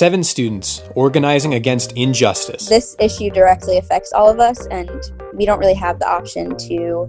Seven students organizing against injustice. This issue directly affects all of us, and we don't really have the option to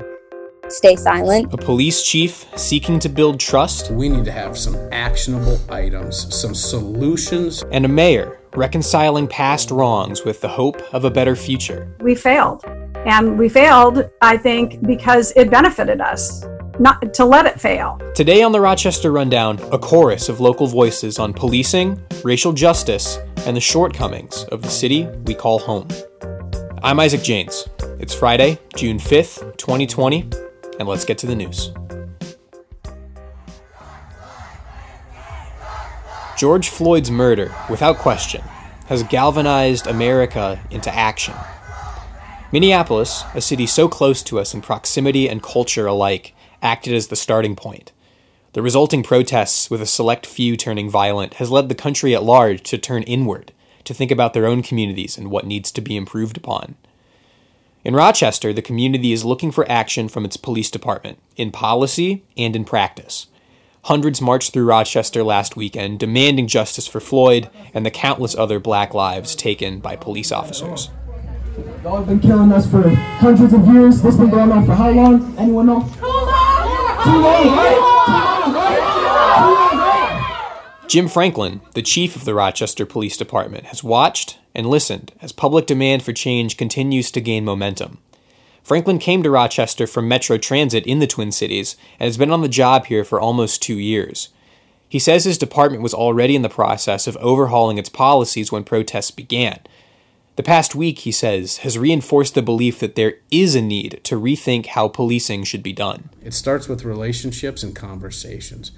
stay silent. A police chief seeking to build trust. We need to have some actionable items, some solutions. And a mayor reconciling past wrongs with the hope of a better future. We failed. And we failed, I think, because it benefited us not to let it fail. Today on the Rochester Rundown, a chorus of local voices on policing, racial justice, and the shortcomings of the city we call home. I'm Isaac Janes. It's Friday, June 5th, 2020, and let's get to the news. George Floyd's murder, without question, has galvanized America into action. Minneapolis, a city so close to us in proximity and culture alike, acted as the starting point. The resulting protests, with a select few turning violent, has led the country at large to turn inward, to think about their own communities and what needs to be improved upon. In Rochester, the community is looking for action from its police department, in policy and in practice. Hundreds marched through Rochester last weekend demanding justice for Floyd and the countless other black lives taken by police officers. Y'all have been killing us for hundreds of years. This been going on for how long? Anyone know? Jim Franklin, the chief of the Rochester Police Department, has watched and listened as public demand for change continues to gain momentum. Franklin came to Rochester from Metro Transit in the Twin Cities and has been on the job here for almost two years. He says his department was already in the process of overhauling its policies when protests began. The past week, he says, has reinforced the belief that there is a need to rethink how policing should be done. It starts with relationships and conversations,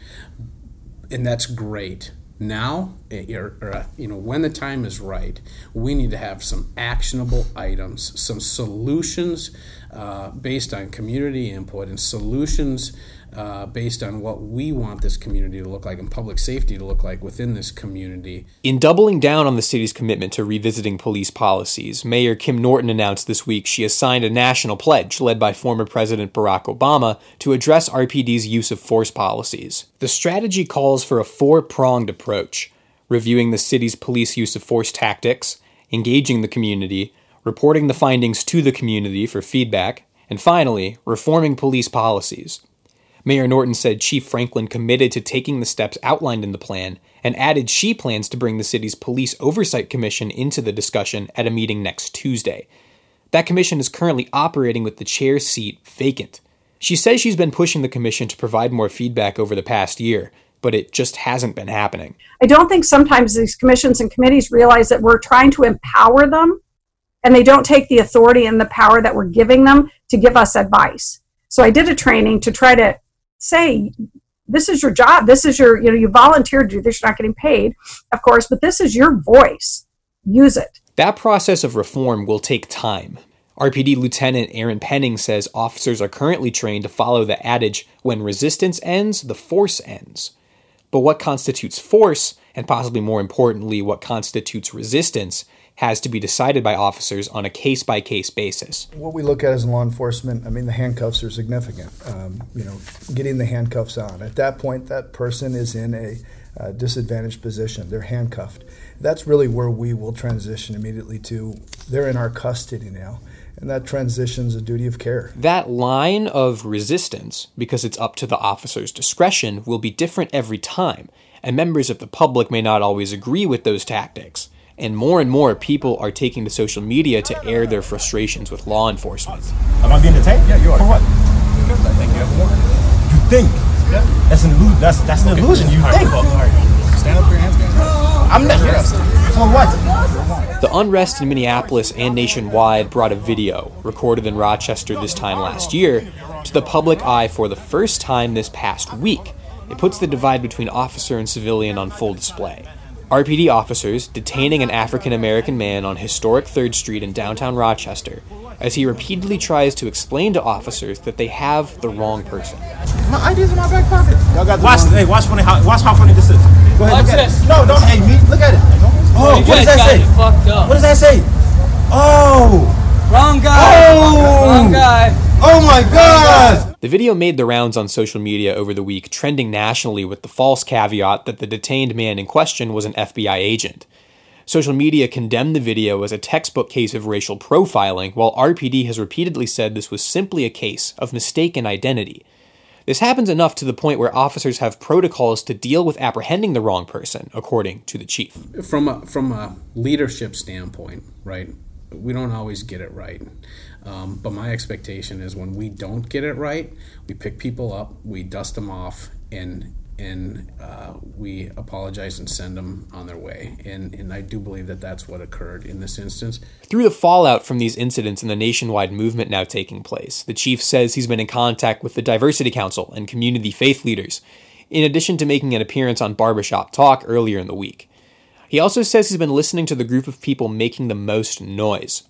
and that's great now eh, or, or, uh, you know when the time is right we need to have some actionable items some solutions uh, based on community input and solutions uh, based on what we want this community to look like and public safety to look like within this community. In doubling down on the city's commitment to revisiting police policies, Mayor Kim Norton announced this week she has signed a national pledge led by former President Barack Obama to address RPD's use of force policies. The strategy calls for a four pronged approach reviewing the city's police use of force tactics, engaging the community, reporting the findings to the community for feedback, and finally, reforming police policies. Mayor Norton said Chief Franklin committed to taking the steps outlined in the plan and added she plans to bring the city's Police Oversight Commission into the discussion at a meeting next Tuesday. That commission is currently operating with the chair seat vacant. She says she's been pushing the commission to provide more feedback over the past year, but it just hasn't been happening. I don't think sometimes these commissions and committees realize that we're trying to empower them and they don't take the authority and the power that we're giving them to give us advice. So I did a training to try to say this is your job. This is your you know you volunteered to do this. You're not getting paid of course but this is your voice. Use it. That process of reform will take time. Rpd lieutenant aaron penning says officers are currently trained to follow the adage when resistance ends the force ends. But what constitutes force and possibly more importantly what constitutes resistance has to be decided by officers on a case by case basis. What we look at as law enforcement, I mean, the handcuffs are significant. Um, you know, getting the handcuffs on. At that point, that person is in a uh, disadvantaged position. They're handcuffed. That's really where we will transition immediately to they're in our custody now. And that transitions a duty of care. That line of resistance, because it's up to the officer's discretion, will be different every time, and members of the public may not always agree with those tactics and more and more people are taking to social media to air their frustrations with law enforcement. Am I being detained? Yeah, you are. For what? Because I think you have warrant. You think? Yeah. That's an illusion. That's that's an illusion. You think? Stand up, your hands. I'm not. For what? The unrest in Minneapolis and nationwide brought a video, recorded in Rochester this time last year, to the public eye for the first time this past week. It puts the divide between officer and civilian on full display. RPD officers detaining an African American man on historic 3rd Street in downtown Rochester as he repeatedly tries to explain to officers that they have the wrong person. My ID's in my back pocket. Y'all got watch, hey, watch, funny how, watch how funny this is. Go ahead, watch look this. At it. No, don't hate me. Look at it. Oh, what does that say? What does that say? Oh, wrong guy. Oh, wrong guy. Oh my god! The video made the rounds on social media over the week, trending nationally with the false caveat that the detained man in question was an FBI agent. Social media condemned the video as a textbook case of racial profiling, while RPD has repeatedly said this was simply a case of mistaken identity. This happens enough to the point where officers have protocols to deal with apprehending the wrong person, according to the chief. From a, from a leadership standpoint, right, we don't always get it right. Um, but my expectation is when we don't get it right, we pick people up, we dust them off, and and uh, we apologize and send them on their way. And, and I do believe that that's what occurred in this instance. Through the fallout from these incidents and the nationwide movement now taking place, the chief says he's been in contact with the Diversity Council and community faith leaders, in addition to making an appearance on Barbershop Talk earlier in the week. He also says he's been listening to the group of people making the most noise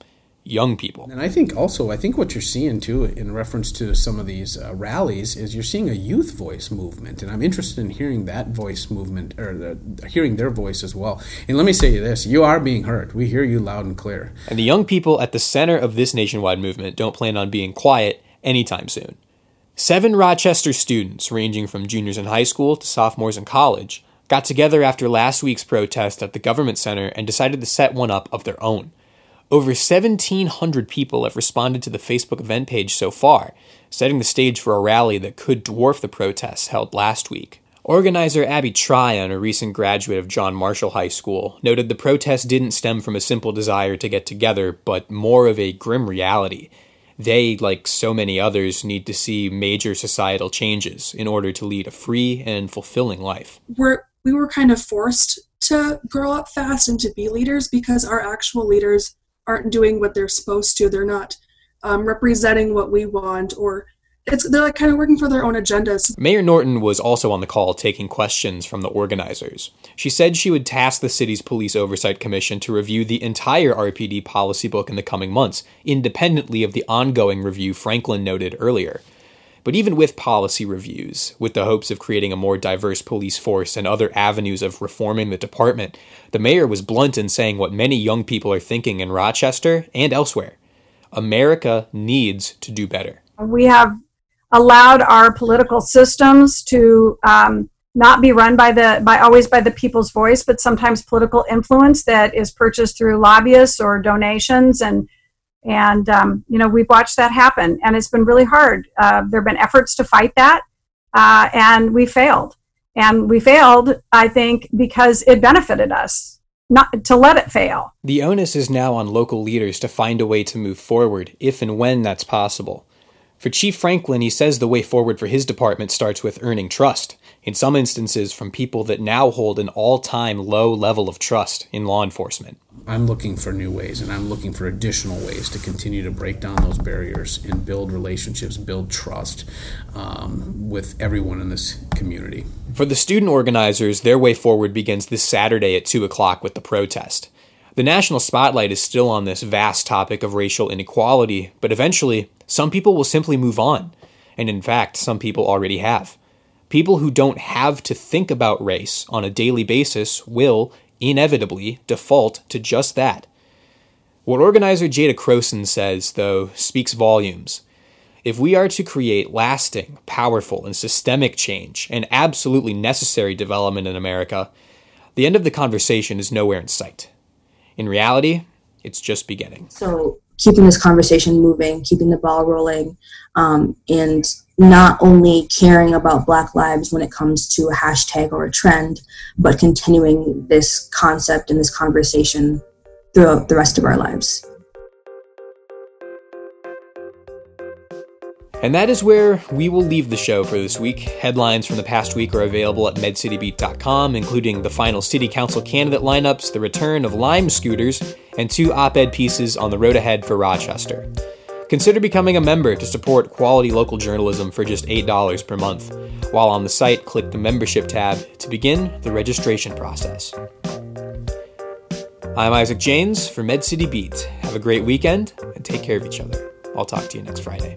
young people. And I think also, I think what you're seeing too, in reference to some of these uh, rallies, is you're seeing a youth voice movement, and I'm interested in hearing that voice movement or the, hearing their voice as well. And let me say this: you are being heard. We hear you loud and clear. And the young people at the center of this nationwide movement don't plan on being quiet anytime soon. Seven Rochester students, ranging from juniors in high school to sophomores in college, got together after last week's protest at the government center and decided to set one up of their own. Over 1,700 people have responded to the Facebook event page so far, setting the stage for a rally that could dwarf the protests held last week. Organizer Abby Tryon, a recent graduate of John Marshall High School, noted the protest didn't stem from a simple desire to get together, but more of a grim reality. They, like so many others, need to see major societal changes in order to lead a free and fulfilling life. We're, we were kind of forced to grow up fast and to be leaders because our actual leaders aren't doing what they're supposed to. They're not um, representing what we want, or it's they're like kind of working for their own agendas. Mayor Norton was also on the call taking questions from the organizers. She said she would task the city's police oversight commission to review the entire RPD policy book in the coming months, independently of the ongoing review Franklin noted earlier. But even with policy reviews, with the hopes of creating a more diverse police force and other avenues of reforming the department, the mayor was blunt in saying what many young people are thinking in Rochester and elsewhere America needs to do better. We have allowed our political systems to um, not be run by the by always by the people's voice, but sometimes political influence that is purchased through lobbyists or donations and and, um, you know, we've watched that happen and it's been really hard. Uh, there have been efforts to fight that uh, and we failed. And we failed, I think, because it benefited us, not to let it fail. The onus is now on local leaders to find a way to move forward, if and when that's possible. For Chief Franklin, he says the way forward for his department starts with earning trust, in some instances from people that now hold an all time low level of trust in law enforcement. I'm looking for new ways and I'm looking for additional ways to continue to break down those barriers and build relationships, build trust um, with everyone in this community. For the student organizers, their way forward begins this Saturday at 2 o'clock with the protest. The national spotlight is still on this vast topic of racial inequality, but eventually, some people will simply move on. And in fact, some people already have. People who don't have to think about race on a daily basis will, inevitably default to just that. What organizer Jada Croson says, though, speaks volumes. If we are to create lasting, powerful, and systemic change, and absolutely necessary development in America, the end of the conversation is nowhere in sight. In reality, it's just beginning. So, keeping this conversation moving, keeping the ball rolling, um, and not only caring about Black lives when it comes to a hashtag or a trend, but continuing this concept and this conversation throughout the rest of our lives. And that is where we will leave the show for this week. Headlines from the past week are available at medcitybeat.com, including the final city council candidate lineups, the return of Lime scooters, and two op ed pieces on the road ahead for Rochester. Consider becoming a member to support quality local journalism for just $8 per month. While on the site, click the membership tab to begin the registration process. I'm Isaac James for Med City Beat. Have a great weekend and take care of each other. I'll talk to you next Friday.